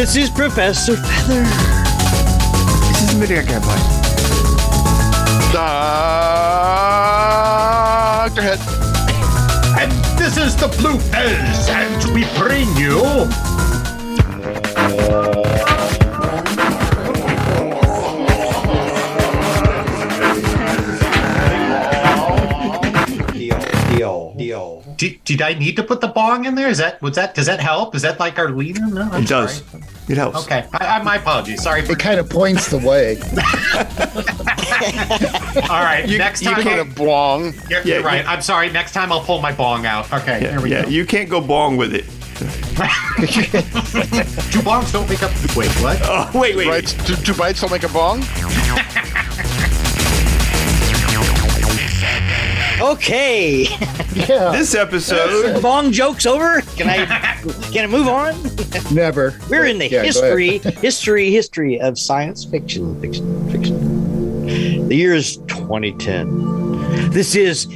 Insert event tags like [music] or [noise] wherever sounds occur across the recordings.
This is Professor Feather. This is Midnight Cowboy. Dr. I need to put the bong in there? Is that was that does that help? Is that like our leader? No, I'm It does. sorry. It helps. Okay, I, I, my apologies. Sorry. For, It kind of points the way. [laughs] all right, You, next you time. put a bong. You're, Yeah, you're right. yeah. I'm sorry. Next time I'll pull my bong out. Okay, Yeah, here we yeah, go. you can't go bong with it. [laughs] Two bongs don't make up. Wait, what? Oh, wait, wait. Right? Two, two bites don't make a bong. [laughs] Okay. Yeah, This episode, Bong jokes over. Can I can I move on? never. We're in the Yeah, history, history, history of science fiction, fiction, fiction. The year is 2010. This is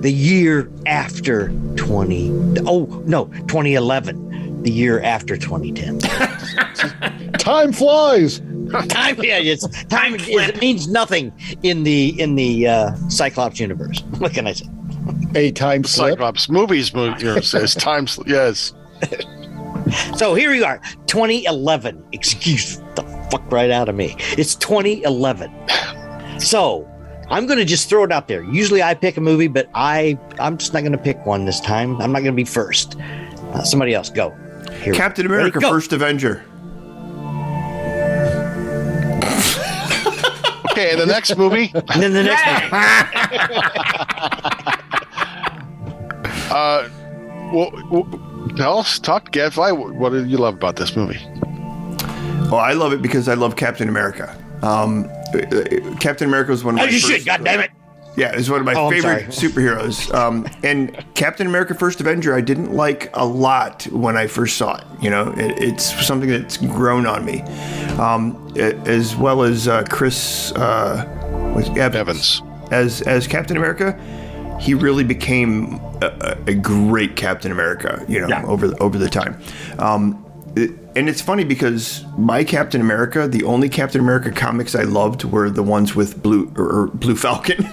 the year after 20. Oh no, 2011. The year after 2010. Time flies. [laughs] time, yeah, it's time. Is, it means nothing in the in the uh, Cyclops universe. [laughs] What can I say? A time slip. Cyclops movies mo- you know, says time. sl- Yes. [laughs] So here we are, 2011. Excuse the fuck right out of me. It's 2011. So I'm going to just throw it out there. Usually I pick a movie, but I I'm just not going to pick one this time. I'm not going to be first. Uh, somebody else go. Here. Captain Ready? America, Go. First Avenger. Okay, and the next movie. [laughs] And then the next [laughs] Uh, well, well, tell us, talk to Gadfly. What, what did you love about this movie? Well, I love it because I love Captain America. Um, uh, Captain America was one of one. my Oh, you first, should. God damn it. Yeah, it's one of my Oh, favorite superheroes. Um, and Captain America: First Avenger, I didn't like a lot when I first saw it. You know, it, it's something that's grown on me, um, a- as well as uh, Chris uh, was Evans. Evans. as as Captain America. He really became a, a a great Captain America. You know, Yeah. over the, over the time. Um, it- and it's funny because my Captain America, the only Captain America comics I loved were the ones with blue or, or Blue Falcon. [laughs]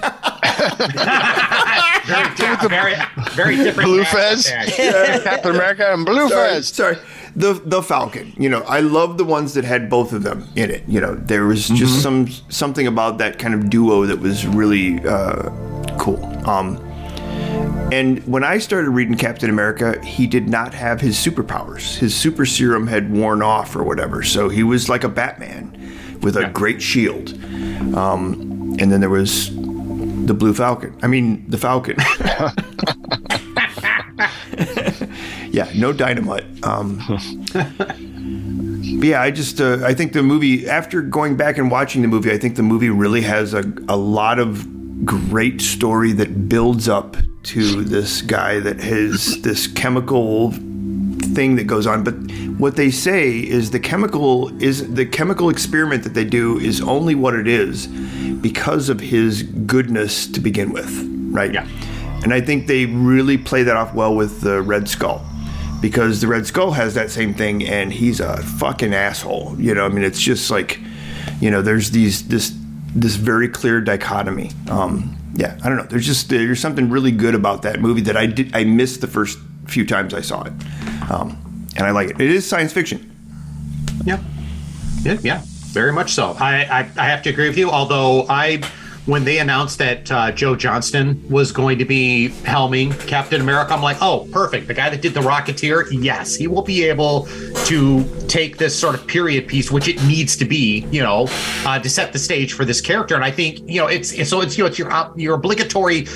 Very, different, very, very different. Blue Fez? there. [laughs] Captain America and Blue sorry, Fez. sorry. The the Falcon. You know, I love the ones that had both of them in it. You know, there was just some something about that kind of duo that was really uh, cool. Um, and when I started reading Captain America, he did not have his superpowers. His super serum had worn off or whatever. So he was like a Batman with a great shield. Um, and then there was the Blue Falcon. I mean, the Falcon. [laughs] yeah, no dynamite. Um, but yeah, I just uh, I think the movie after going back and watching the movie, I think the movie really has a a lot of great story that builds up to this guy that has this chemical thing that goes on. But what they say is the chemical is the chemical experiment that they do is only what it is because of his goodness to begin with right? Yeah. and i think they really play that off well with the red skull because the red skull has that same thing and he's a fucking asshole. You know i mean it's just like you know there's these this this very clear dichotomy. Um yeah i don't know there's just there's something really good about that movie that i did i missed the first few times i saw it um and i like it it is science fiction Yeah. Yeah, yeah, very much so. I, I, I have to agree with you. Although I, when they announced that uh, Joe Johnston was going to be helming Captain America, I'm like, oh, perfect. The guy that did the Rocketeer, yes, he will be able to take this sort of period piece, which it needs to be, you know, uh, to set the stage for this character. And I think, you know, it's, it's so it's you know it's your your obligatory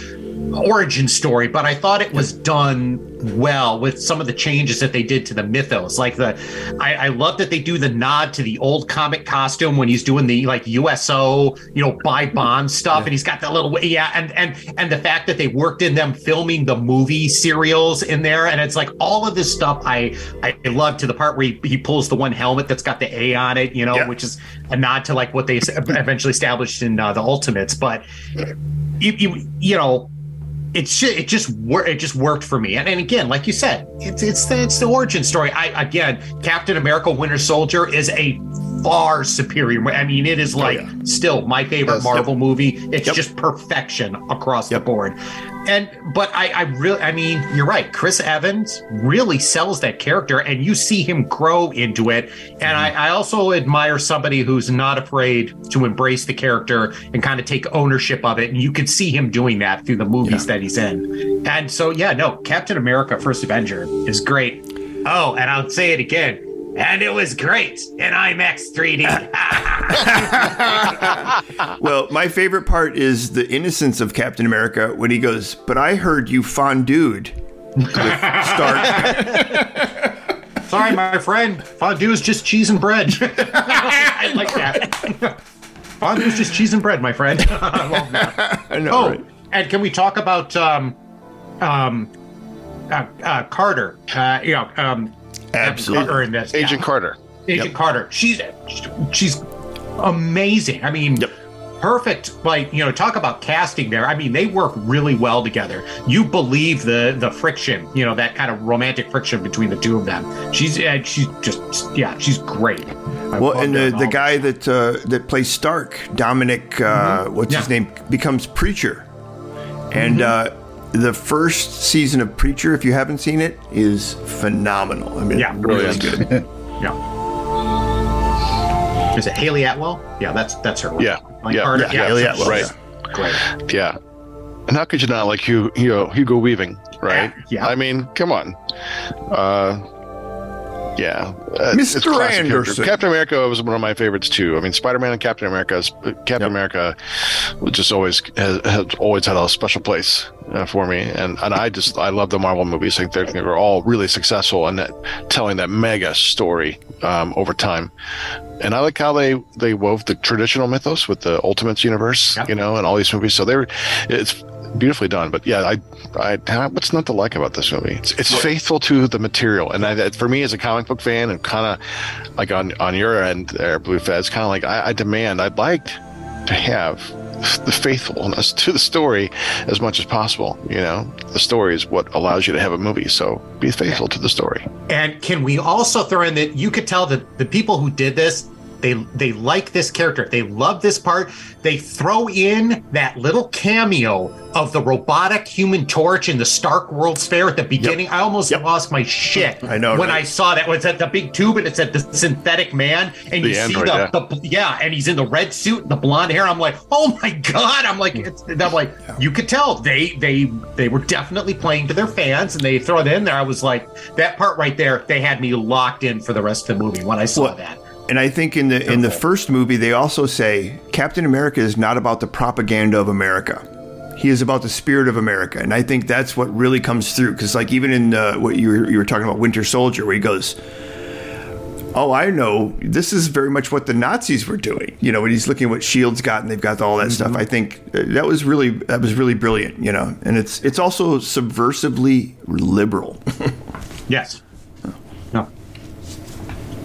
origin story, but I thought it was done well with some of the changes that they did to the mythos. Like the, I, I love that they do the nod to the old comic costume when he's doing the like USO, you know, buy bond stuff, and he's got that little yeah, and and and the fact that they worked in them filming the movie serials in there, and it's like all of this stuff. I I love to the part where he, he pulls the one helmet that's got the A on it, you know, Yeah. which is a nod to like what they eventually established in uh, the Ultimates, but you, you you know ju- it just it just worked for me. And, and again, like you said, it's it's the, it's the origin story. I again, Captain America: Winter Soldier is a far superior. I mean, it is oh, like still my favorite Yes. Marvel movie. It's Yep. just perfection across Yep. the board. And but I, I really, I mean, you're right. Chris Evans really sells that character, and you see him grow into it. And mm-hmm. I, I also admire somebody who's not afraid to embrace the character and kind of take ownership of it. And you could see him doing that through the movies that he's in. And so, yeah, no, Captain America: First Avenger is great. Oh, and I'll say it again. And it was great in IMAX 3D. [laughs] [laughs] Well, my favorite part is the innocence of Captain America when he goes, "But I heard you fondued." With Stark. [laughs] Sorry, my friend. Fondue is just cheese and bread. I like that. Fondue is just cheese and bread, my friend. I love that. I know, Oh, right? and can we talk about um, um, uh, uh, Carter? Uh, you know, um, Absolutely. Carter in this. Agent yeah. Carter. Agent Yep. Carter. She's she's amazing. I mean, Yep. perfect. Like you know, talk about casting there. I mean, they work really well together. You believe the the friction, you know, that kind of romantic friction between the two of them. She's uh, she's just yeah, she's great. I Well, and the, the guy that uh, that plays Stark, Dominic, uh, what's his name, becomes Preacher, and uh, the first season of Preacher, if you haven't seen it, is phenomenal. I mean, Yeah, really brilliant. good. [laughs] Yeah. Is it Hayley Atwell? Yeah, that's that's her. Yeah, Like yeah, Carter. yeah, Hayley that's- Atwell, Right. Great. Yeah. And how could you not like Hugo, Hugo, Hugo Weaving, right? Yeah. I mean, come on. Uh, yeah. Uh, Mr. it's classic character. Anderson. Captain America was one of my favorites too. I mean, Spider-Man and Captain America. Captain Yep. America just always has, has always had a special place uh, for me, and and I just I love the Marvel movies. I think they're, they're all really successful in that telling that mega story um, over time. And I like how they they wove the traditional mythos with the Ultimates universe, Yep. you know, and all these movies. So they're it's beautifully done. But yeah, I, I what's not to like about this movie? It's it's faithful to the material, and I, for me as a comic book fan, and kind of like on on your end there, Blue Fez, kind of like I, I demand, I'd like to have the faithfulness to the story as much as possible. You know, the story is what allows you to have a movie. So be faithful to the story. And can we also throw in that you could tell that the people who did this, they they like this character. They love this part. They throw in that little cameo of the robotic human torch in the Stark World's Fair at the beginning. I almost Yep. lost my shit I know, when right? I saw that. Was at the big tube and it said the synthetic man, and The you android, see yeah. the, the yeah, and he's in the red suit, and the blonde hair. I'm like, oh my god! I'm like, it's, I'm like, you could tell they they they were definitely playing to their fans, and they throw it in there. I was like, that part right there, they had me locked in for the rest of the movie when I saw Well, that. And I think in the in the first movie, they also say Captain America is not about the propaganda of America. He is about the spirit of America, and I think that's what really comes through. Because, like, even in uh, what you were, you were talking about, Winter Soldier, where he goes, "Oh, I know. This is very much what the Nazis were doing." You know, when he's looking at what SHIELD's got, and they've got all that stuff. I think that was really that was really brilliant. You know, and it's it's also subversively liberal. [laughs] Yes.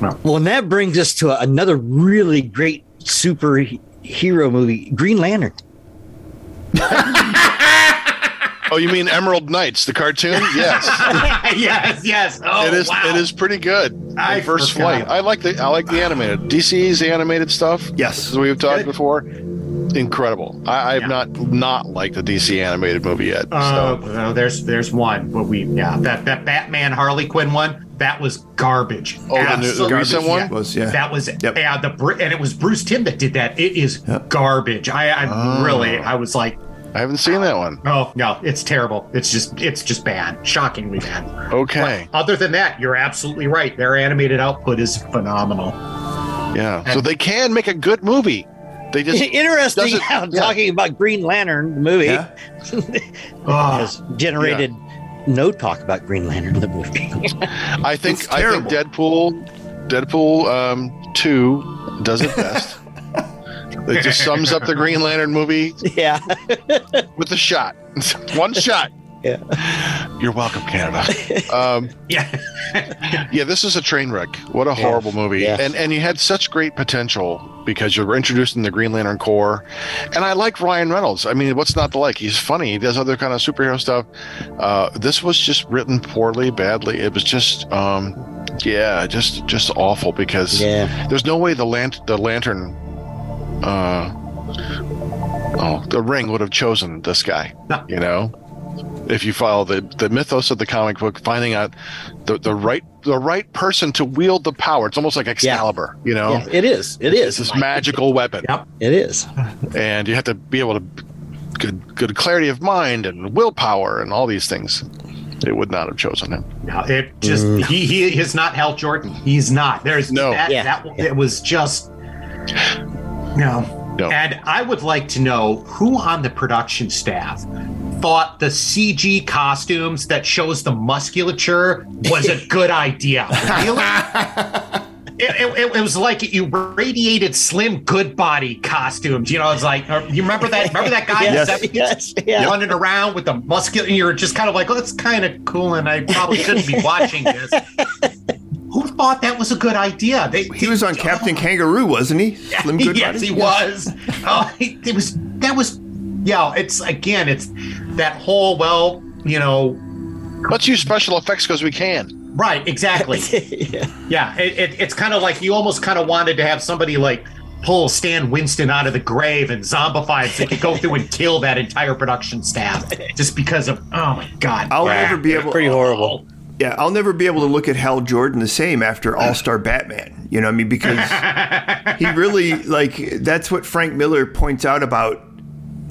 No. Well, and that brings us to another really great superhero movie, Green Lantern. [laughs] Oh, you mean Emerald Knights, the cartoon? [laughs] Yes. yes. Yes. Oh, it is. wow. It is pretty good. I First forgot. flight. I like the. I like the animated. DC's animated stuff. Yes. as we've talked Good. before. Incredible. I, I've Yeah. not not liked the DC animated movie yet. Uh, so no, there's there's one, but we yeah that that Batman Harley Quinn one that was garbage. Oh, the new- the recent one? Yeah. Was, yeah. That was Yep. yeah the Bru- and it was Bruce Timm that did that. It is Yep. garbage. I I Oh. really I was like I haven't seen that one. oh no it's terrible. It's just it's just bad, shockingly bad. Okay. But other than that, you're absolutely right. Their animated output is phenomenal. Yeah. So they can make a good movie. They just [laughs] Interesting doesn't- how yeah. talking about Green Lantern, the movie, Yeah. Oh, [laughs] has generated no talk about Green Lantern, the movie. I think I think. Deadpool Deadpool um, two does it best. [laughs] it just [laughs] sums up the Green Lantern movie yeah. with a shot. [laughs] One shot. Yeah. You're welcome, Canada. Um, [laughs] Yeah. yeah, this is a train wreck. What a horrible movie. Yeah. And and you had such great potential because you were introducing the Green Lantern Corps. And I like Ryan Reynolds. I mean, what's not to like? He's funny. He does other kind of superhero stuff. Uh, this was just written poorly, badly. It was just um yeah, just just awful because Yeah. there's no way the lant the lantern uh oh the ring would have chosen this guy. No. You know? If you follow the, the mythos of the comic book, finding out the, the right the right person to wield the power. It's almost like Excalibur, you know? Yeah, it is. It It's is. this magical weapon. Yep. It is. And you have to be able to good good clarity of mind and willpower and all these things. It would not have chosen him. No, it just he he is not Hal Jordan. He's not. There's No. that, Yeah. that it was just no. No. And I would like to know who on the production staff thought the CG costumes that shows the musculature was a [laughs] good idea. Really? [laughs] It, it, it was like you radiated Slim Goodbody costumes. You know, it's like uh, you remember that remember that guy in the 70s? Yes. Running around with the muscular. And you're just kind of like, oh, that's kind of cool, and I probably shouldn't be watching this. [laughs] Who thought that was a good idea? They, He was on Captain Kangaroo, wasn't he? Slim Goodbody? [laughs] yes, he was. Oh, it, it was. That was. Yeah, it's again, it's that whole. Well, you know, Let's use special effects because we can. right? Exactly. [laughs] yeah. Yeah, it, it, it's kind of like you almost kind of wanted to have somebody like pull Stan Winston out of the grave and zombify it so they could go through and kill that entire production staff just because of oh my god. I'll Yeah. never be able. Pretty horrible. Yeah, I'll never be able to look at Hal Jordan the same after All Star Batman. You know, what I mean, because he [laughs] really like that's what Frank Miller points out about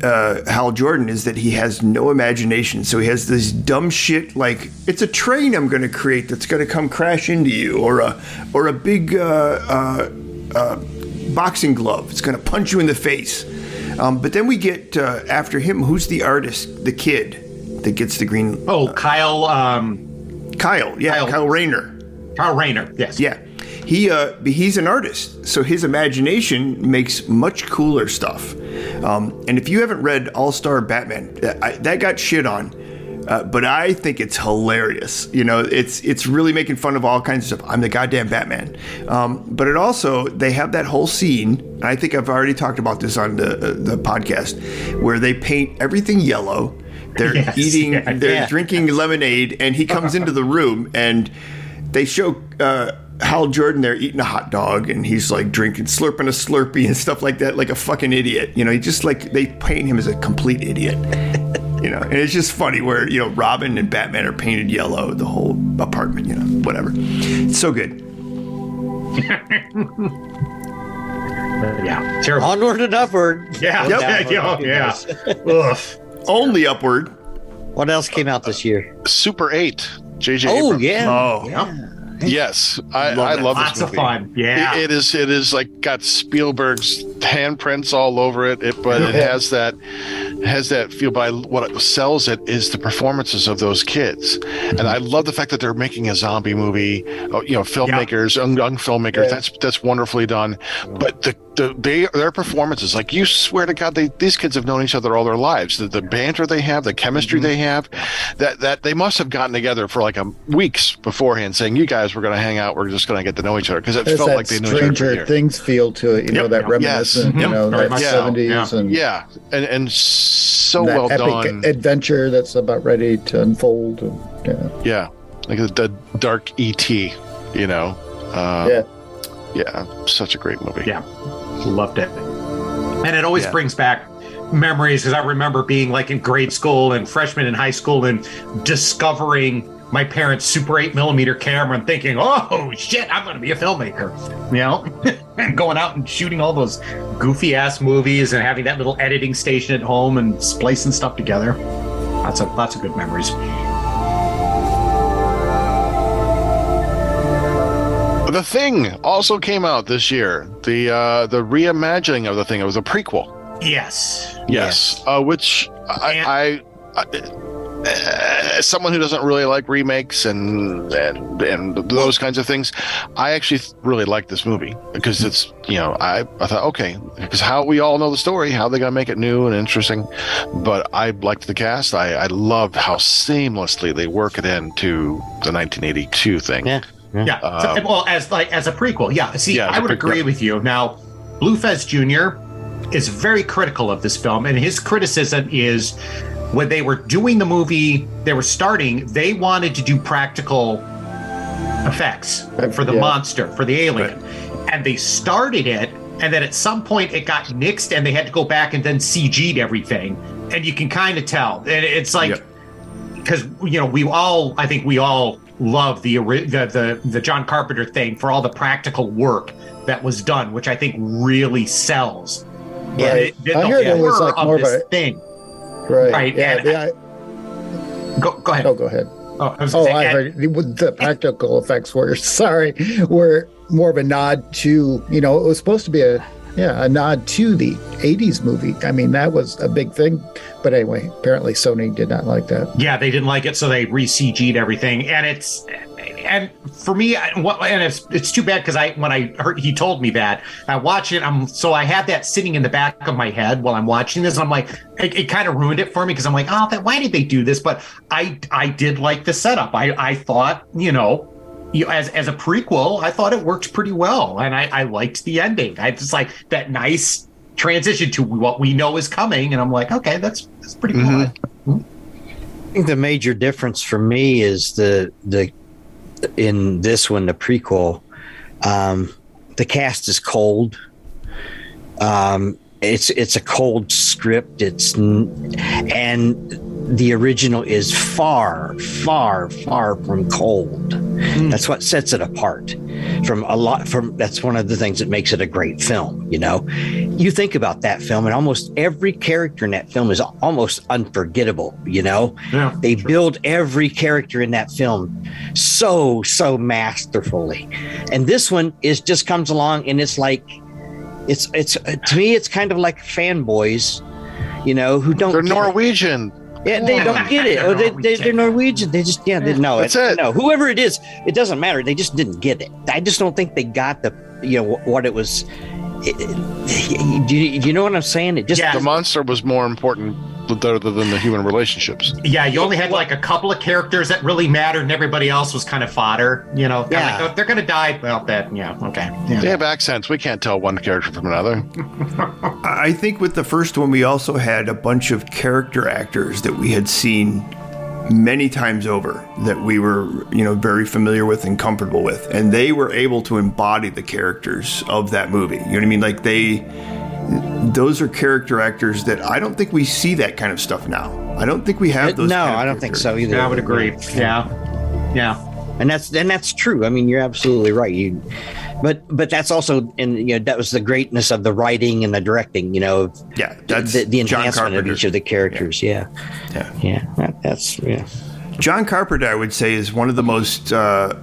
uh, Hal Jordan is that he has no imagination. So he has this dumb shit like it's a train I'm going to create that's going to come crash into you, or a or a big uh, uh, uh, boxing glove. It's going to punch you in the face. Um, but then we get uh, after him. Who's the artist? The kid that gets the green. Oh, Kyle, um, Kyle. Yeah, Kyle. Kyle Rayner. Kyle Rayner. Yes. Yeah. He uh, he's an artist, so his imagination makes much cooler stuff. Um, and if you haven't read All Star Batman, uh, I, that got shit on, uh, but I think it's hilarious. You know, it's it's really making fun of all kinds of stuff. I'm the goddamn Batman. Um, but it also they have that whole scene. And I think I've already talked about this on the uh, the podcast where they paint everything yellow. They're [laughs] Yes, eating, yeah, they're yeah. drinking lemonade, and he comes into the room and they show uh, Hal Jordan there eating a hot dog, and he's like drinking, slurping a Slurpee and stuff like that, like a fucking idiot. You know, he just like they paint him as a complete idiot. [laughs] You know, and it's just funny where you know Robin and Batman are painted yellow, the whole apartment. You know, whatever. It's so good. [laughs] Yeah. Terrible. Onward and upward. Yeah. Yep. Yeah. Yeah. yeah. Ugh. Only upward. What else came out this year? Super 8. JJ Oh Abrams. yeah. Oh, Yeah. Yes, I Love I that. love Lots this of movie. fun. Yeah. It- it is. It is like got Spielberg's handprints all over it. It, but it has that has that feel. By what it sells it is the performances of those kids, and I love the fact that they're making a zombie movie. Oh, you know, filmmakers, young, young filmmakers. Yeah. That's that's wonderfully done. But the, the they their performances, like you swear to God, they these kids have known each other all their lives. The, the banter they have, the chemistry they have, that that they must have gotten together for like a weeks beforehand, saying, "You guys, we're going to hang out. We're just going to get to know each other," because it There's felt like they knew each other. for Stranger years. Things feel to it, you know, that yep. reminiscent, Yes. you know, Yep, that much so, 70s yeah. and Yeah, and and so that well epic done. adventure that's about ready to unfold. And, yeah. yeah, like the, the dark ET. You know. Uh, yeah. yeah, such a great movie. Yeah, loved it. And it always Yeah. brings back memories because I remember being like in grade school and freshman in high school and discovering my parents' Super 8 millimeter camera and thinking, oh shit, I'm going to be a filmmaker. You know? [laughs] and going out and shooting all those goofy ass movies and having that little editing station at home and splicing stuff together. Lots of lots of good memories. The Thing also came out this year. The uh, the reimagining of the thing. It was a prequel. Yes. Yes, uh, which I, I, I as someone who doesn't really like remakes and and and those kinds of things, I actually really like this movie because it's you know I I thought okay because how we all know the story how they gonna make it new and interesting, but I liked the cast. I I loved how seamlessly they work it into the 1982 thing. Yeah. Yeah. So- Um, well, as like as a prequel, yeah. See, Yeah, I would agree with you. Now, Blue Fez Jr. is very critical of this film, and his criticism is when they were doing the movie, they were starting. They wanted to do practical effects for the Yeah. monster, for the alien, and they started it. And then at some point it got nixed, and they had to go back and then CG'd everything. And you can kind of tell. And it's like because you know we all I think we all love the, the the the John Carpenter thing for all the practical work that was done, which I think really sells. Yeah. Right. The, I heard it was like more of a thing. right. Right, Yeah. the, I, Go go ahead. oh, go ahead. Oh, I Oh, I heard the practical effects were [laughs] sorry were more of a nod to you know it was supposed to be a yeah a nod to the 80s movie. I mean that was a big thing, but anyway, apparently Sony did not like that. yeah, they didn't like it, so they re CG'd everything, and it's and for me, and it's it's too bad because I when I heard he told me that I watch it, I'm so I had that sitting in the back of my head while I'm watching this, and I'm like, it, it kind of ruined it for me because I'm like, oh, that, why did they do this? But I I did like the setup. I I thought you know. You, as as a prequel, I thought it worked pretty well, and I, I liked the ending. I just like that nice transition to what we know is coming, and I'm like, okay, that's that's pretty cool. Mhm. I think the major difference for me is the the in this one, the prequel, um, the cast is cold. Um, it's it's a cold script. It's and the original is far, far, far from cold. Mm. That's what sets it apart from a lot. From that's one of the things that makes it a great film. You know, you think about that film, and almost every character in that film is almost unforgettable. You know, Yeah. they build every character in that film so so masterfully, and this one is just comes along and it's like, it's it's to me it's kind of like fanboys, you know, who don't They're. Norwegian. Yeah, they don't get it. They're Or they, they, they're Norwegian. They just, yeah, they, no, That's it, it. No, whoever it is, it doesn't matter. They just didn't get it. I just don't think they got the, you know, what it was. It, it- do, you, do you know what I'm saying? It just, Yeah. The monster was more important than than the human relationships. Yeah, you only had like a couple of characters that really mattered, and everybody else was kind of fodder. You know, Yeah. like, oh, they're gonna die. Well, that yeah, okay. Yeah. They have accents. We can't tell one character from another. [laughs] I think with the first one, we also had a bunch of character actors that we had seen many times over that we were, you know, very familiar with and comfortable with, and they were able to embody the characters of that movie. You know what I mean? Like they, those are character actors that I don't think we see that kind of stuff now. I don't think we have no, those. kind of I don't think so either. Yeah, I would agree. Yeah, yeah. and that's and that's true. I mean, you're absolutely right. You, but but that's also and you know that was the greatness of the writing and the directing. You know, Yeah, that's the, the John enhancement of each of the characters. Yeah, Yeah. yeah, that, that's yeah. John Carpenter, I would say, is one of the most uh,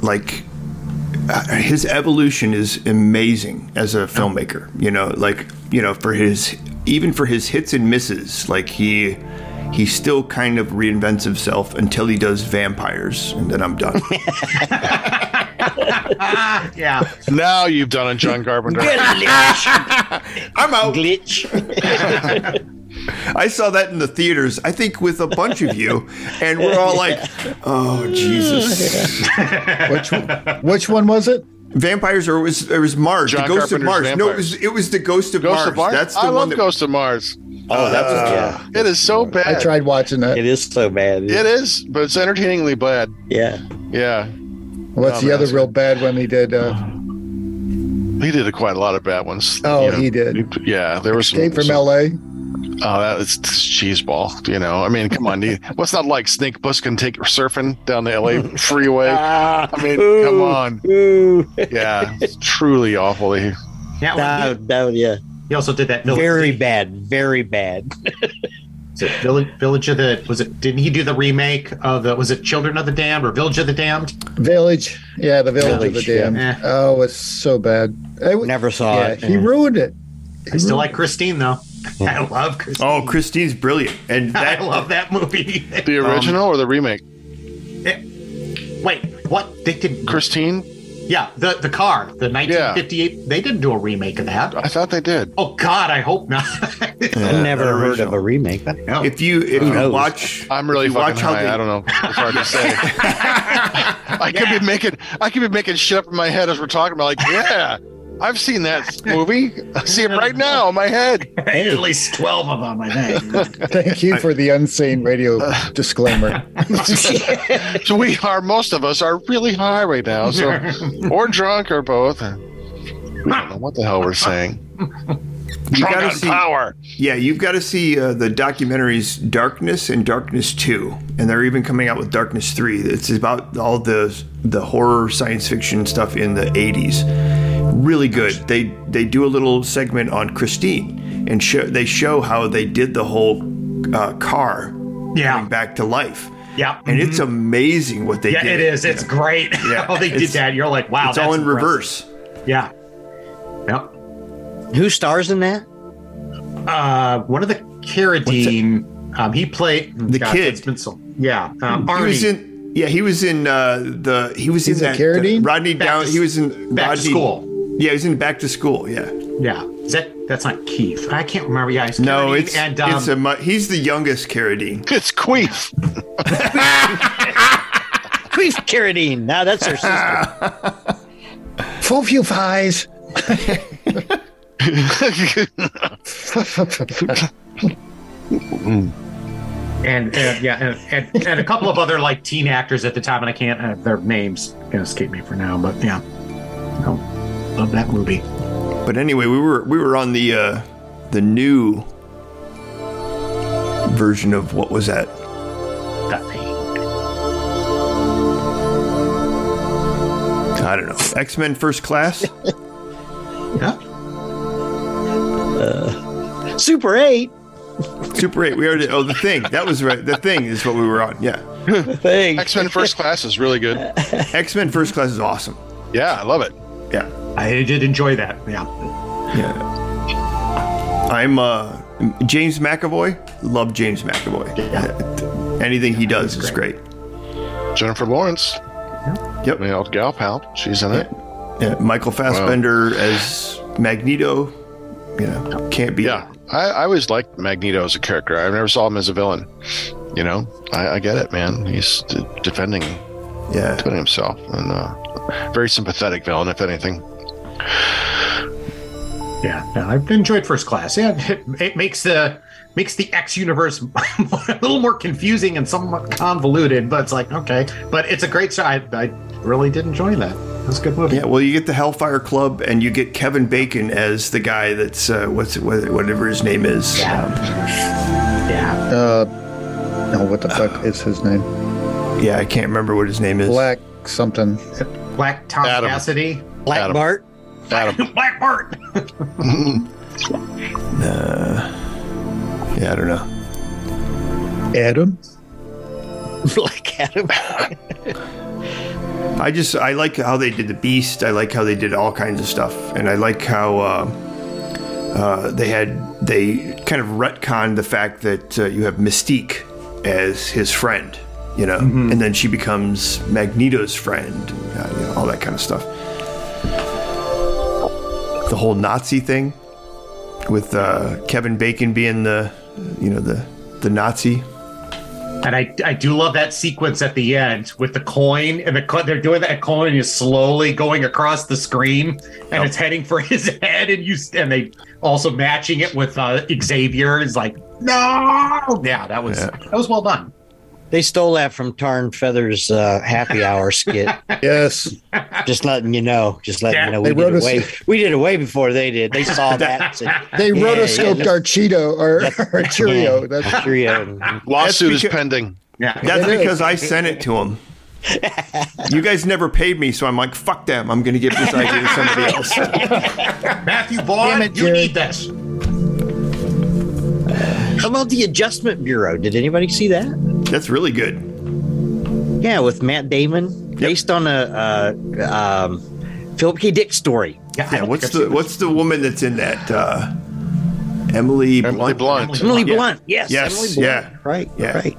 like his evolution is amazing as a filmmaker. You know, like you know, for his even for his hits and misses, like he he still kind of reinvents himself until he does vampires, and then I'm done. Ah, [laughs] [laughs] yeah. Now you've done it, John Carpenter. [laughs] I'm out. glitch. I saw that in the theaters. I think with a bunch of you, and we're all like, "Oh Jesus!" [laughs] Which one, which one was it? Vampires, or it was it was Mars, John the Ghost of Carpenter's Mars. No, it was it was the Ghost of Ghost Mars. of Mars. That's the I one love that Ghost of Mars. Oh, that was yeah. It is so bad. I tried watching that. It is so bad. It is, but it's entertainingly bad. Yeah. Yeah, What's Oh, the man, other real bad one he did? Uh, he did quite a lot of bad ones. Oh, he did. Yeah, there was Escape some, from some- L.A. Oh, that is cheeseball. You know, I mean, come on. you- [laughs] What's not like Snake Plissken take surfing down the LA [laughs] freeway? Ah, I mean, come on. Ooh. Yeah, it's truly awful. He- Yeah. well, No, no, yeah. he, he also did that village. Very bad. Very bad. [laughs] Was it village, village of the? Was it? Didn't he do the remake of the? Was it Children of the Damned or Village of the Damned? Village. Yeah, the Village, of the Damned. yeah. Oh, it's so bad. I, Never saw yeah, it. he ruined it. I still like Christine though. [laughs] I love Christine. Oh, Christine's brilliant, and [laughs] I love that movie. [laughs] The original or the remake? Eh, wait, what? They did. Christine? Yeah, the the car, the 1958. They didn't do a remake of that. I thought they did. Oh God, I hope not. I've never heard of a remake. But No. if you if you knows? watch, I'm really if fucking watch high. they- I don't know. It's hard to say. I could be making I could be making shit up in my head as we're talking about. Like, yeah, I've seen that movie. I see it right now in my head. [laughs] At least twelve of them, I think. Thank you for the unsane radio [laughs] disclaimer. [laughs] So we are. Most of us are really high right now. So, or drunk, or both. We don't know what the hell we're saying. you Drunk gotta on see, power. yeah, you've got to see uh, the documentaries Darkness and Darkness Two, and they're even coming out with Darkness Three. It's about all the the horror science fiction stuff in the '80s. Really good. They they do a little segment on Christine, and show they show how they did the whole uh, car Yeah. coming back to life. Yeah, and it's amazing what they yeah, did. it is. It's great. [laughs] Yeah, how they did that. You're like, wow, It's all in impressive. reverse. Yeah. Yep. who stars in that? Uh, one of the Carradine. Um, he played The kid. Been so, yeah. Um, He was in. Yeah, he was in uh, the. He was He's in a that Carradine? uh, Rodney Down. he was in Back to School. Yeah, he's in Back to School. Yeah. yeah. Is that that's not Keith? I can't remember. Yeah, he's No, Carradine it's and um, it's a. mu- He's the youngest Carradine. It's Queef. [laughs] Queef Carradine. Now that's her sister. [laughs] Full few fies. [laughs] and, and yeah, and, and, and a couple of other like teen actors at the time, and I can't uh, their names gonna escape me for now. But yeah, oh, love that movie. But anyway, we were we were on the uh, the new version of what was that? That thing. I don't know. X Men First Class. [laughs] Yeah. Super 8 Super Eight. We already. Oh, the thing. That was right. The thing is what we were on. Yeah. thing. X Men First Class is really good. X Men First Class is awesome. Yeah, I love it. Yeah. I did enjoy that. Yeah. Yeah. I'm uh James McAvoy. Love James McAvoy. Uh, Anything he does is great. Jennifer Lawrence, Yep. my old gal pal, she's in it. Yeah. Michael Fassbender as Magneto. You know, can't be. Yeah, I, I always liked Magneto as a character. I never saw him as a villain. You know, I, I get it, man. He's d- defending Yeah. defending himself, and uh, very sympathetic villain, if anything. Yeah, yeah, I've enjoyed First Class. Yeah, it, it makes the makes the X universe [laughs] a little more confusing and somewhat convoluted, but it's like okay, but it's a great show. I, I really did enjoy that. It was a good movie. Yeah, well, you get the Hellfire Club, and you get Kevin Bacon as the guy that's uh, what's whatever his name is. Yeah. yeah. Uh, no, what the fuck is his name? Yeah, I can't remember what his name is. Black something. Black Tom Adam. Cassidy. Black Adam. Bart. Adam, [laughs] Black Bart. [laughs] Yeah, I don't know. Adam. [laughs] Black Adam. I just I like how they did the Beast. I like how they did all kinds of stuff, and I like how uh, uh, they had they kind of retconned the fact that uh, you have Mystique as his friend, you know, and then she becomes Magneto's friend, uh, you know, all that kind of stuff. The whole Nazi thing with uh, Kevin Bacon being the you know the the Nazi. And I, I do love that sequence at the end with the coin and the co- they're doing that coin is slowly going across the screen and it's heading for [laughs] his head and you and they also matching it with uh, Xavier is like no yeah that was Yeah. that was well done They stole that from Tarr and Fether's uh, happy hour skit. [laughs] Yes. Just letting you know. Just letting Yeah, you know. they We did wrote it us- way. We did it way before they did. They saw [laughs] that. said, They Yeah, rotoscoped yeah, our Cheeto or [laughs] our Cheerio. yeah, That's Cheerio and- lawsuit is because- pending. yeah That's It is. because I sent it to him. you guys never paid me, so I'm like, fuck them. I'm going to give this idea to somebody else. Matthew Vaughn you need this How about the Adjustment Bureau? Did anybody see that? That's really good. Yeah, with Matt Damon, based on a, a um, Philip K. Dick story. yeah, Yeah, what's the what's the woman that's in that? Uh, Emily Emily Blunt. Blunt. Emily Yeah. Blunt, yes, Yes, Emily Blunt. yeah. right, Yeah. right.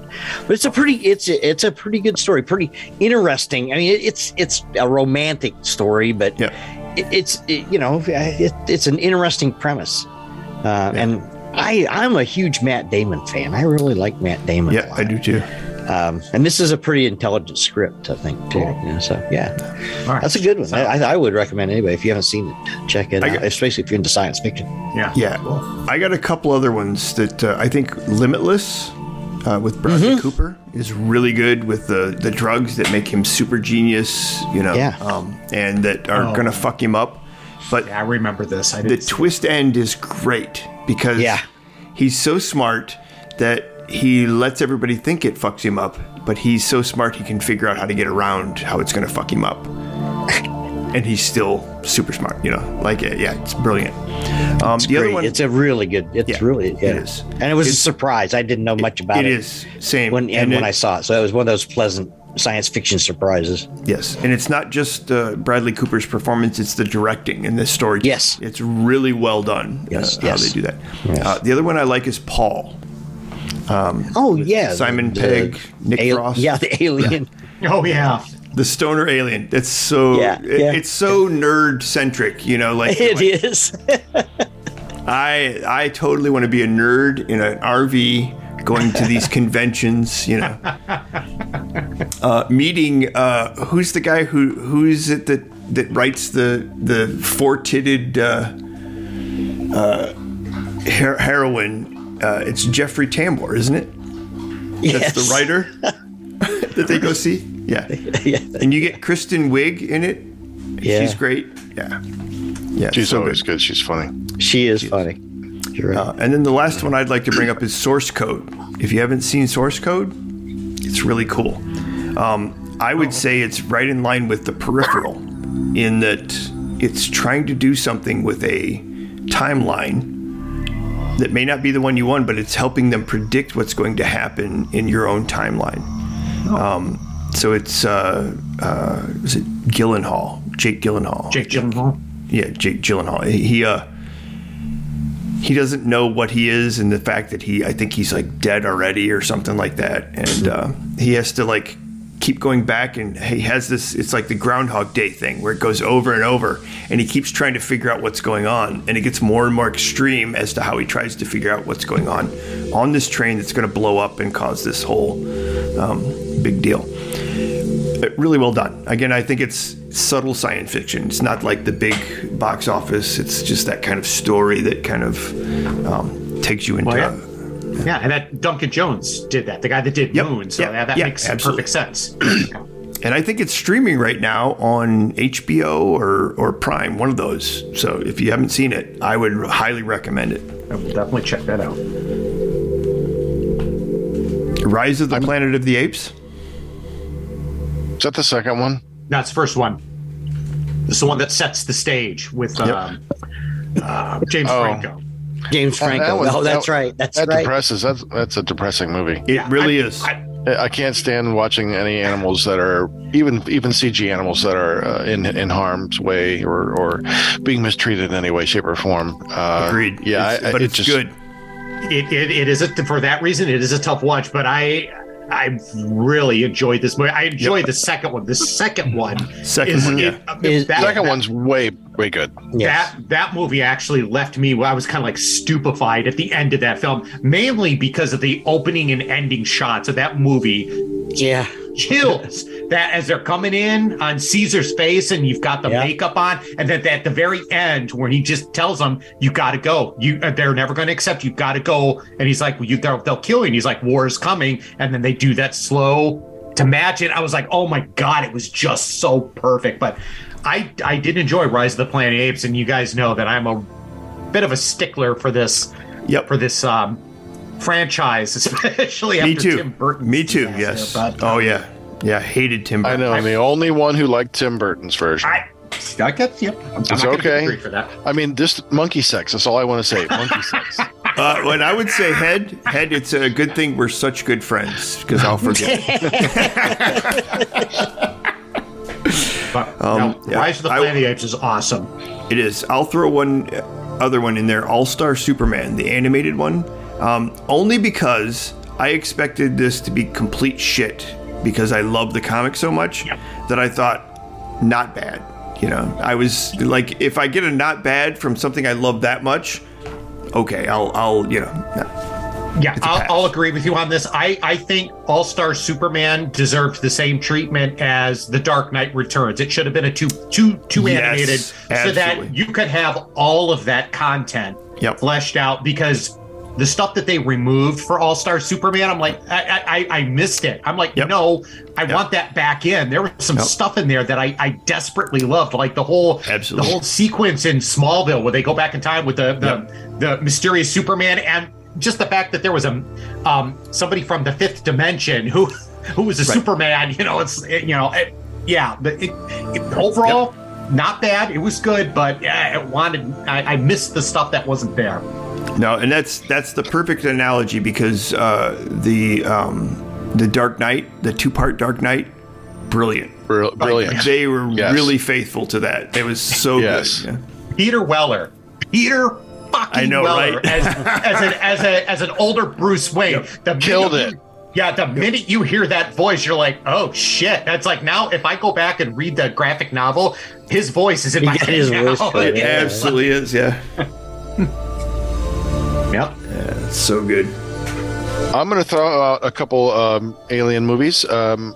But it's a pretty, it's a, it's a pretty good story, pretty interesting. I mean, it's it's a romantic story, but Yeah. it, it's it, you know, it, it's an interesting premise, uh, and I I'm a huge Matt Damon fan. I really like Matt Damon. Yeah. I do too. Um, and this is a pretty intelligent script, I think, too. Cool. You know, so yeah, All right. that's a good one. So- I, I would recommend anybody if you haven't seen it, check it I out, got- especially if you're into science fiction. yeah. Yeah, I got a couple other ones that uh, I think Limitless uh, with Bradley Mm-hmm. Cooper is really good with the the drugs that make him super genius, you know, Yeah. um, and that are Oh. gonna fuck him up. But Yeah, I remember this. I the didn't see twist end is great because Yeah. he's so smart that he lets everybody think it fucks him up, but he's so smart he can figure out how to get around how it's going to fuck him up. [laughs] and he's still super smart, you know. Like, yeah, it's brilliant. Um, the other one, it's a really good. It's Yeah, really it yeah. is. and it was a surprise. I didn't know much about it. it is same. when and, when it- I saw it, so it was one of those pleasant science fiction surprises. Yes, and it's not just uh, Bradley Cooper's performance; it's the directing and the story. Yes. it's really well done. Yes, uh, how yes. they do that. Yes. Uh, the other one I like is Paul. Oh yeah, Simon the- Pegg, Nick al- Frost. Yeah, the alien. it. [laughs] Oh yeah. the stoner alien. It's so Yeah, it- yeah. it's so nerd centric. You know, like it like, is. [laughs] I I totally want to be a nerd in an RV going to these [laughs] conventions. You know, uh, meeting uh, who's the guy who who's it that that writes the the four titted uh, uh, her- heroine. Uh, it's Jeffrey Tambor, isn't it? yes. That's the writer [laughs] that they go see. Yeah. [laughs] yeah. And you get Kristen Wiig in it. Yeah. She's great. Yeah. Yeah. She's so always good. good. She's funny. She is funny. You're right. Uh, and then the last one I'd like to bring up is Source Code. If you haven't seen Source Code, it's really cool. Um, I would say it's right in line with the peripheral in that it's trying to do something with a timeline that may not be the one you want, but it's helping them predict what's going to happen in your own timeline. Um, so it's uh, uh, is it Gyllenhaal, Jake Gyllenhaal, Jake Gyllenhaal. yeah, Jake Gyllenhaal. He he, uh he doesn't know what he is, and the fact that he I think he's like dead already or something like that, and uh, he has to like keep going back, and he has this. It's like the Groundhog Day thing where it goes over and over, and he keeps trying to figure out what's going on, and it gets more and more extreme as to how he tries to figure out what's going on on this train that's going to blow up and cause this whole um, big deal Uh, really well done. Again, I think it's subtle science fiction. It's not like the big box office. It's just that kind of story that kind of um, takes you into. Well, yeah. Yeah, and that Duncan Jones did that. The guy that did Yep, Moon. So yeah, yeah, that yeah, makes absolutely. perfect sense. [clears throat] And I think it's streaming right now on HBO or or Prime, one of those. So if you haven't seen it, I would highly recommend it. I will definitely check that out. Rise of the Planet of the Apes. Is that the second one? That's the first one. This is the one that sets the stage with um, uh, James Oh. Franco. James Franco. That was- oh, that's that- right. That's That right. depresses. That's that's a depressing movie. It Yeah, really I- is. I- I can't stand watching any animals that are even even CG animals that are uh, in in harm's way or or being mistreated in any way, shape, or form. Uh, Agreed. Yeah, It's- I- but it it's just- good. it, it, it is a, for that reason it is a tough watch but i i really enjoyed this movie i enjoyed the second one the second one Second is, one, it- yeah. Is- that, Second that- one's way way good. Yes. that that movie actually left me I was kind of like stupefied at the end of that film, mainly because of the opening and ending shots of that movie. Yeah. Chills that as they're coming in on Caesar's face, and you've got the Yeah. makeup on, and then at the very end where he just tells them, "You got to go. You uh, they're never going to accept. You got to go." And he's like, well, "You they'll, they'll kill you." And he's like, "War is coming." And then they do that slow to match it. I was like, "Oh my god!" It was just so perfect, but. I I did enjoy Rise of the Planet Apes, and you guys know that I'm a bit of a stickler for this Yep. for this um, franchise, [laughs] especially Me after too. Tim Burton. Me too. Yes. Oh yeah. Yeah. Hated Tim. Burton. I know. I'm the only one who liked Tim Burton's version. I I get yep. I'm It's not gonna okay. for that. I mean, this monkey sex. That's all I want to say. Monkey sex. [laughs] Uh, when I would say head, head, it's a good thing we're such good friends because I'll forget. [laughs] But Um, no, yeah, Rise of the I- Planet of the Apes is awesome. It is. I'll throw one other one in there, All Star Superman, the animated one, um, only because I expected this to be complete shit because I love the comic so much that I thought not bad. You know, I was like, if I get a not bad from something I love that much, okay, I'll, I'll, you know, Yeah, I'll. I'll agree with you on this. I, I think All Star Superman deserved the same treatment as The Dark Knight Returns. It should have been a two two two Yes, animated, so that you could have all of that content Yep. fleshed out. Because the stuff that they removed for All Star Superman, I'm like, I, I I missed it. I'm like, Yep. no, I want that back in. There was some Yep. stuff in there that I, I desperately loved, like the whole Absolutely. the whole sequence in Smallville where they go back in time with the the, the mysterious Superman and just the fact that there was a um somebody from the fifth dimension who who was a Superman. You know, it's it, you know, it, yeah, but it, it, overall. Not bad. It was good, but yeah, it wanted. I, I missed the stuff that wasn't there. No, and that's that's the perfect analogy because uh, the um, the Dark Knight, the two part Dark Knight, brilliant. Brill- Brilliant. They were Yes. really faithful to that. It was so Yes. good. Peter Weller. Peter fucking I know, Weller right? as, as an as a as an older Bruce Wayne. The Killed you- it. Yeah, the minute you hear that voice, you're like, oh shit. That's like now if I go back and read the graphic novel, his voice is in my head his now. voice right [laughs] It Yeah. absolutely is. Yeah, [laughs] Yep. it's so good. I'm going to throw out a couple um, alien movies. Um,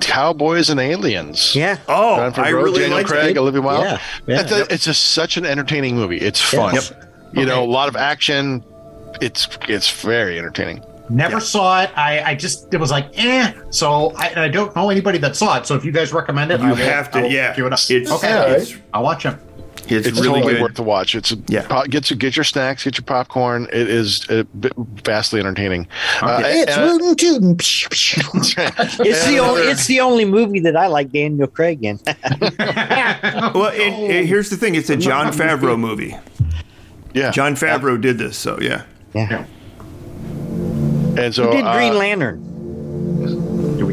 Cowboys and Aliens. Yeah. Oh, Jon I Favreau, really Daniel liked Craig, it. Olivia Wilde. Yeah, yeah. It's, a- it's just such an entertaining movie. It's fun. Yep. You know, a lot of action. It's it's very entertaining. Never saw it. I, I just it was like eh. So I, I don't know anybody that saw it. So if you guys recommend it, I You will- have to. I'll Yeah, give it a, it's okay. it's, I'll watch it. It's, It's really totally good. worth the watch. It's Yeah. get your get your snacks, get your popcorn. It is uh, vastly entertaining. Uh, It's and- rootin' tootin'. It's the only it's the only movie that I like Daniel Craig in. [laughs] Well, and, and here's the thing: it's a Jon Favreau movie. yeah. Jon Favreau did this, so yeah. Yeah. and so Who did uh, Green Lantern?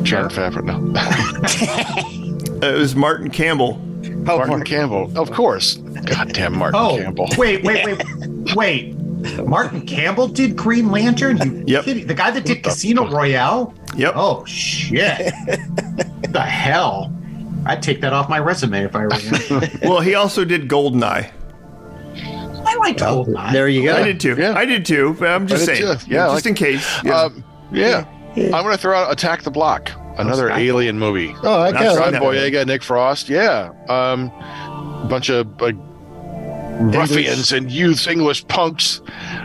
Jon Favreau. No, Uh, [laughs] It was Martin Campbell. Oh, Martin Martin. Campbell. Of course. Goddamn Martin Oh, Campbell. wait, wait, wait, [laughs] wait. Martin Campbell did Green Lantern. You Yep. kidding? The guy that did Casino? Royale. Yep. Oh shit! what [laughs] the hell? I'd take that off my resume if I were you. [laughs] Well, he also did Goldeneye. I liked Goldeneye. There you go. I did too. Yeah. I did too. But I'm just saying, too. Yeah, just like- in case. you know. Um, yeah. I'm going to throw out Attack the Block, another Skyfall. alien movie. Oh, I That's kind right. John Boyega, Nick Frost. Yeah. Um, a bunch of like ruffians and youths, English punks,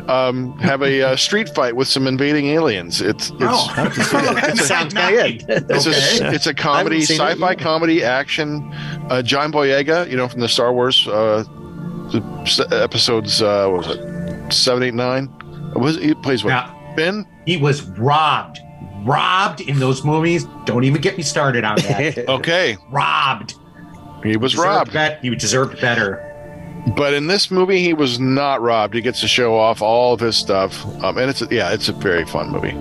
um, have a uh, street fight with some invading aliens. It's it's Oh, That sounds kinda good. it's Okay. a it's a comedy, haven't seen it sci-fi comedy action. Uh, John Boyega, you know from the Star Wars uh, episodes. Uh, what was it? Seven, eight, nine. Was he plays what? Yeah. Ben. He was robbed, robbed in those movies. Don't even get me started on that. [laughs] Okay, robbed. he was Deserved robbed. Bet you deserved better. But in this movie, he was not robbed. He gets to show off all of his stuff, um, and it's a, yeah, it's a very fun movie.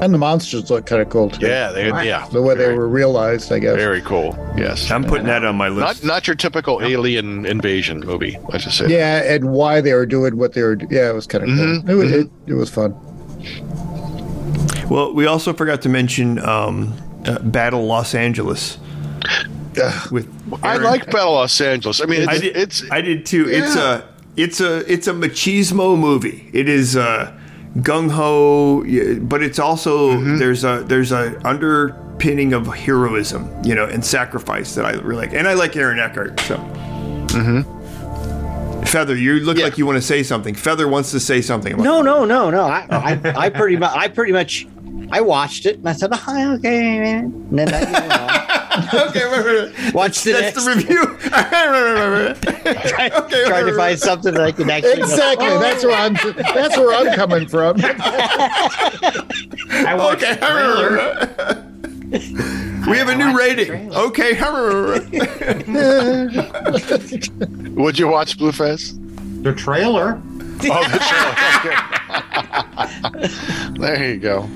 And the monsters look kind of cool too. Yeah, they, Right. yeah, The way they were realized, I guess. very cool. Yes, I'm putting that on my list. not not your typical alien invasion movie. Let's just say. that. Yeah, and why they were doing what they were. Yeah, it was kind of Mhm, cool. It, was it, it was fun. Well, we also forgot to mention um, uh, Battle Los Angeles Ugh. with. I like Battle Los Angeles. I mean, it's I did. it's I did too. It's a. It's a. It's a machismo movie. It is uh, gung ho, but it's also Mm-hmm. there's a there's a underpinning of heroism, you know, and sacrifice that I really like, and I like Aaron Eckhart. So. Feather, you look Mm-hmm. Yeah. like you want to say something. Feather wants to say something. About No, no, no, no. I, [laughs] I, I pretty much, I pretty much, I watched it and I said, oh, okay, man. And then I, you know, [laughs] okay, right, right. watched the That's next. the review. [laughs] [laughs] Try, Okay, trying to find right. something that I can actually. Exactly. Oh. That's where I'm. That's where I'm coming from. I watched Okay, the trailer. we have a new rating. trailer. Okay, Would you watch Blue Fez? The trailer. Oh, the trailer. Okay. there you go.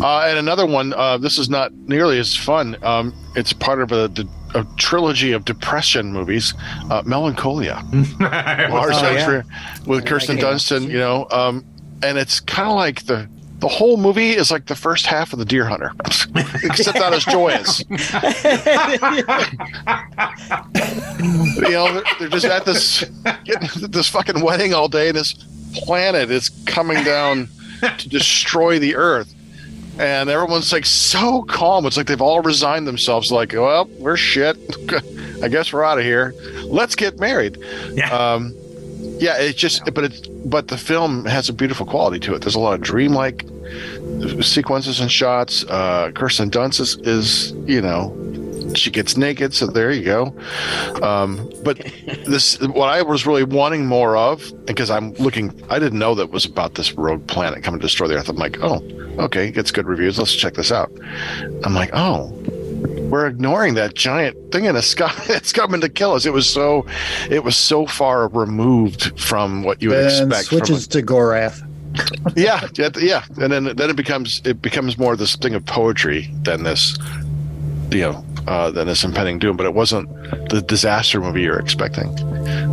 Uh, and another one. Uh, this is not nearly as fun. Um, it's part of a, a trilogy of depression movies, uh, Melancholia, [laughs] Lars Oh, yeah. With Kirsten can't Dunst, you know, um, and it's kind of like the the whole movie is like the first half of the Deer Hunter, [laughs] except not as joyous. [laughs] you know, they're, they're just at this getting this fucking wedding all day, this planet is coming down [laughs] to destroy the Earth. And everyone's like so calm. It's like they've all resigned themselves. Like, well, we're shit. [laughs] I guess we're out of here. Let's get married. Yeah. Um, yeah. It's just, but it's, but the film has a beautiful quality to it. There's a lot of dreamlike sequences and shots. Uh, Kirsten Dunst is, is, you know, she gets naked, so there you go. Um, but this, what I was really wanting more of, because I'm looking, I didn't know that it was about this rogue planet coming to destroy the Earth. I'm like, oh, okay, gets good reviews. Let's check this out. I'm like, oh, we're ignoring that giant thing in the [laughs] sky that's coming to kill us. It was so, it was so far removed from what you would Then expect. from a- switches to Gorath. yeah, yeah, yeah. And then then it becomes it becomes more this thing of poetry than this, you know, uh, than this impending doom. But it wasn't the disaster movie you're expecting.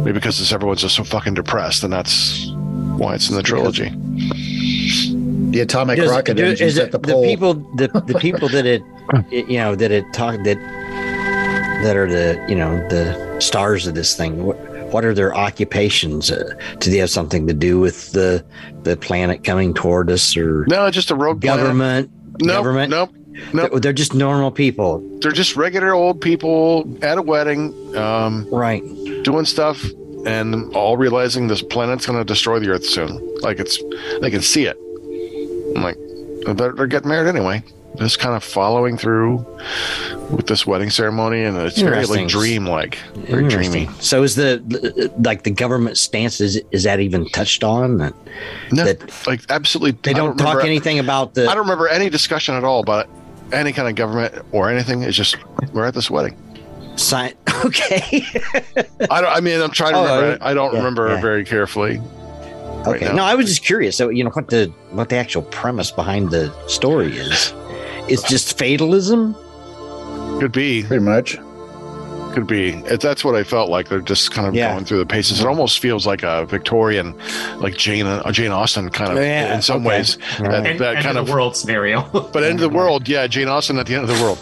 Maybe because this, everyone's just so fucking depressed, and that's why it's in the trilogy. The atomic Does- rocket do- is it at the the pole. people the, the people that [laughs] it you know that it talk that that are the you know the stars of this thing what, what are their occupations uh, do they have something to do with the the planet coming toward us or No, just a rogue planet. government Nope, government Nope. Nope. They're, they're just normal people They're just regular old people at a wedding, um, right doing stuff, and all realizing this planet's going to destroy the Earth soon. Like it's, they can see it. I'm like, they're, they're getting married anyway. Just kind of following through with this wedding ceremony, and it's very like dream-like, very dreamy. So is the like the government stance is is that even touched on that No, That- like absolutely, they I don't, talk remember- anything about the I don't remember any discussion at all about any kind of government or anything. It's just we're at this wedding. Sign. [laughs] okay I don't. I mean, I'm trying to Oh, remember. I don't yeah, remember yeah. very carefully. Okay. now. No, I was just curious. So you know what the what the actual premise behind the story is. It's just fatalism. Could be. Pretty much. Could be. It, that's what I felt like. They're just kind of Yeah. going through the paces. It almost feels like a Victorian, like Jane, uh, Jane Austen kind of Yeah, in some okay. ways. Right. That, End, that end kind of of. world scenario. [laughs] But end of the world, yeah, Jane Austen at the end of the world.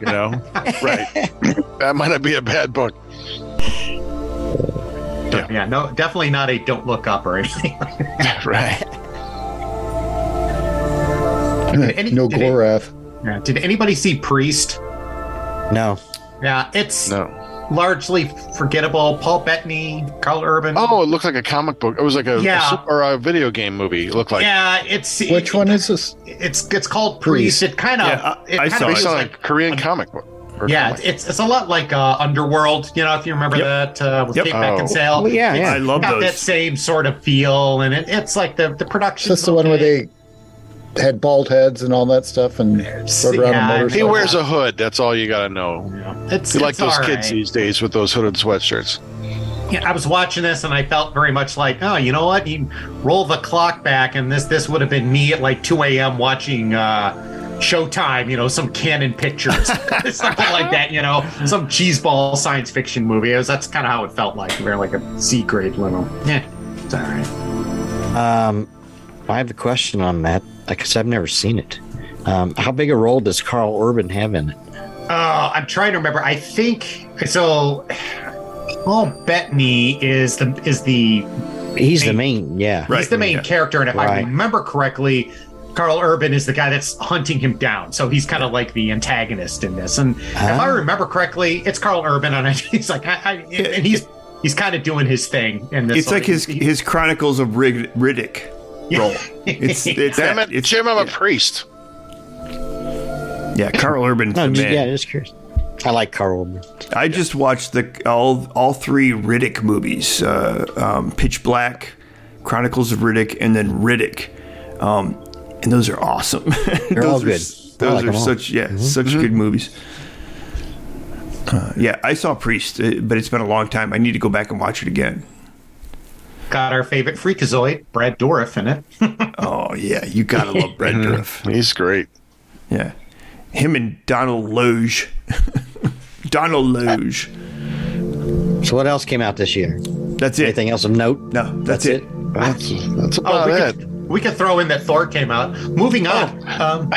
You know, [laughs] right? That might not be a bad book. yeah, no, definitely not a don't look up or anything. [laughs] right. any- no did it- Yeah. Did anybody see Priest? No. Yeah, it's No. largely forgettable. Paul Bettany, Karl Urban. Oh, it looked like a comic book. It was like a, a Yeah. sup- or a video game movie. It looked like. yeah, it's Which one is this? It's it's called Priest. Priest. It kind of Yeah, I- it I kind saw of it. Based is on like a Korean comic book. yeah, comic. it's it's a lot like uh, Underworld. You know, if you remember Yep. that uh, with Yep. Kate Oh. Beckinsale. Well, yeah, yeah. I love got those. that same sort of feel, and it, it's like the the production. Is this the one where they had bald heads and all that stuff and rode around Yeah, on He wears a hood. That's all you got to know. It's, You like those kids right. these days with those hooded sweatshirts. Yeah, I was watching this and I felt very much like, oh, you know what? You roll the clock back, and this this would have been me at like 2 a.m. watching uh, Showtime, you know, some Canon Pictures, [laughs] something like that, you know, some cheeseball science fiction movie. It was, that's kind of how it felt like. Very like a C grade little. Yeah, it's all right. Um, I have a question on that because I've never seen it. Um, how big a role does Karl Urban have in it? Uh, I'm trying to remember. I think so. Paul Bettany is the is the He's the Main- main, yeah. Right. He's the main yeah. character, and if I remember correctly, Karl Urban is the guy that's hunting him down. So he's kind of like the antagonist in this. And if I Ah. remember correctly, it's Karl Urban, and [laughs] he's like, I, I, and he's he's kind of doing his thing in this. It's like his he- his Chronicles of Rid- Riddick role. It's [laughs] it's Damn that. it, It's Jim, I'm a priest. Yeah, Karl Urban's No, just, yeah, just curious. I like Karl Urban. I just watched the all all three Riddick movies: uh, um, Pitch Black, Chronicles of Riddick, and then Riddick. Um, and those are awesome. [laughs] those all are, good. s- I Those like are them all. such yeah, such good movies. Uh, yeah, I saw Priest, uh, but it's been a long time. I need to go back and watch it again. Got our favorite freakazoid, Brad Dourif, in it. [laughs] Oh yeah, you gotta love Brad [laughs] Dourif. He's great. Yeah, him and Donald Loge. [laughs] Donald Luge. So what else came out this year? That's it. Anything else of note? No, that's, it. That's, that's Oh, about we it. could, we could throw in that Thor came out. Moving on. Um,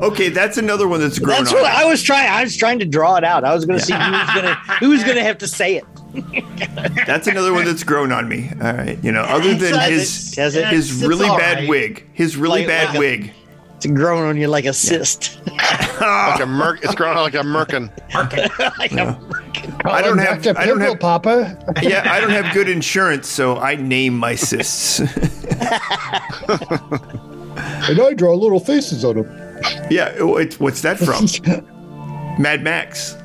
Okay, that's another one that's grown That's on. what I was trying. I was trying to draw it out. I was going to see who was going to who was going to have to say it. That's another one that's grown on me. All right, you know, other than Does it? his it? his really bad right. wig, his really Like- bad like a- wig. It's growing on you like a cyst. [laughs] Like a merc, it's growing like a merkin. [laughs] Like a- I don't have. Dr. I don't have. Papa. Yeah, I don't have [laughs] good insurance, so I name my cysts. And I draw little faces on them. yeah, it's, what's that from? Mad Max.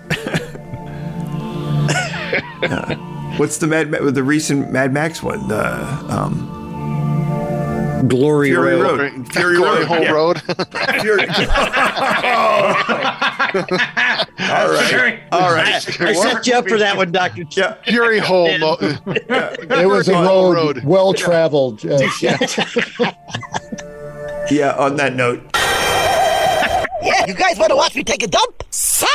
Uh, [laughs] what's the Mad the recent Mad Max one? The um, Glory Fury Road. Road. Fury Glory Road. Hole yeah. Road. [laughs] [laughs] Fury. All right. All right. I set you up for that one, Doctor. Yeah. Fury Hole. Lo- It was a road, Road. well traveled. Uh, yeah. Yeah. On that note, Yeah, you guys want to watch me take a dump? Say!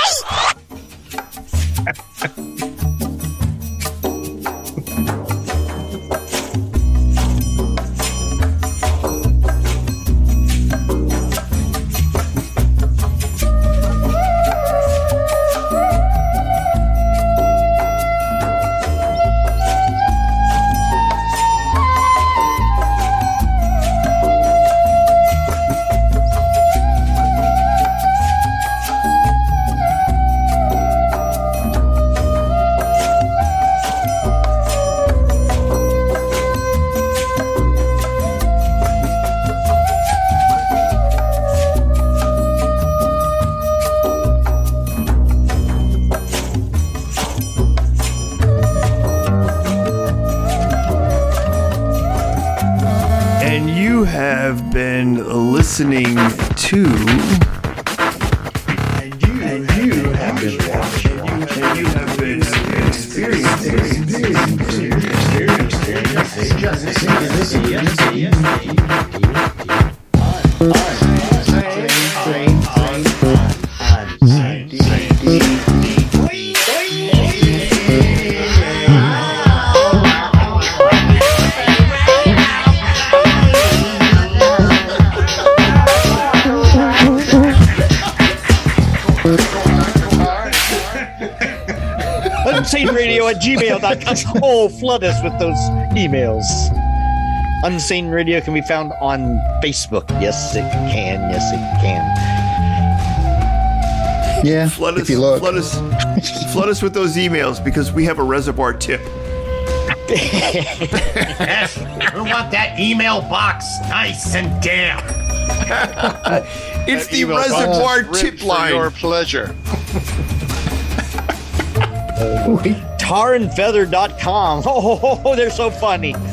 Have been listening to. And you, and you have been watching. And you have been experiencing. Unsaneradio [laughs] Oh, flood us with those emails. Unsane Radio can be found on Facebook. Yes, it can. Yes, it can. yeah. Flood us, if you look. flood us, flood us with those emails because we have a reservoir tip. [laughs] yes, we want that email box nice and damp. [laughs] It's the reservoir ribbed tip for line. Your pleasure. Tarrandfether.com. [laughs] Oh, they're so funny. [laughs]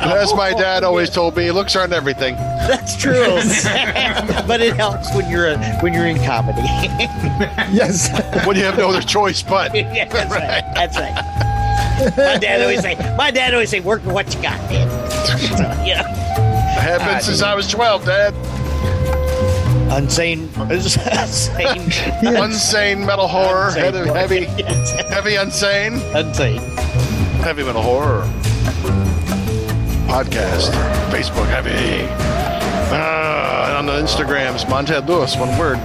As my dad always told me, looks aren't everything. That's true. [laughs] but it helps when you're a, when you're in comedy. Yes. When you have no other choice but. yeah, that's right. That's right. My dad always say, my dad always say, work with what you got, man. So, you know, I have been since I was 12, Dad. Unsane, [laughs] unsane, [laughs] Unsane metal horror. Heavy, heavy, [laughs] Yes, heavy unsane. unsane. Heavy metal horror. Podcast. Facebook heavy. Uh, and on the Instagrams, Montad Lewis, one word.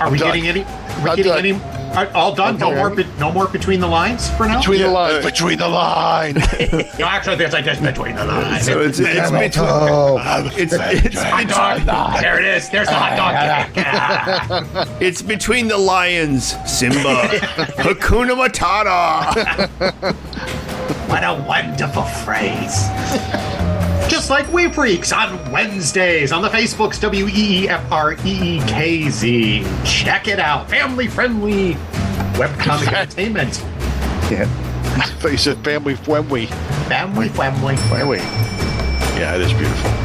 Are we done. getting any? Are we getting done. any? Are, all done? No more. be- No more between the lines for now. Between the lines. uh, between the line. [laughs] No, actually, there's like this between the lines. So it's it's between, Oh, it's it's, Hot dog. There it is. There's the hot dog. [laughs] It's between the lions. Simba, [laughs] Hakuna Matata. What a wonderful phrase. Just like Wee Freekz on Wednesdays on the Facebooks W E E F R E E K Z. Check it out. Family friendly webcomic entertainment. yeah. [laughs] Face said family friendly. Family friendly. Family. Yeah, it is beautiful.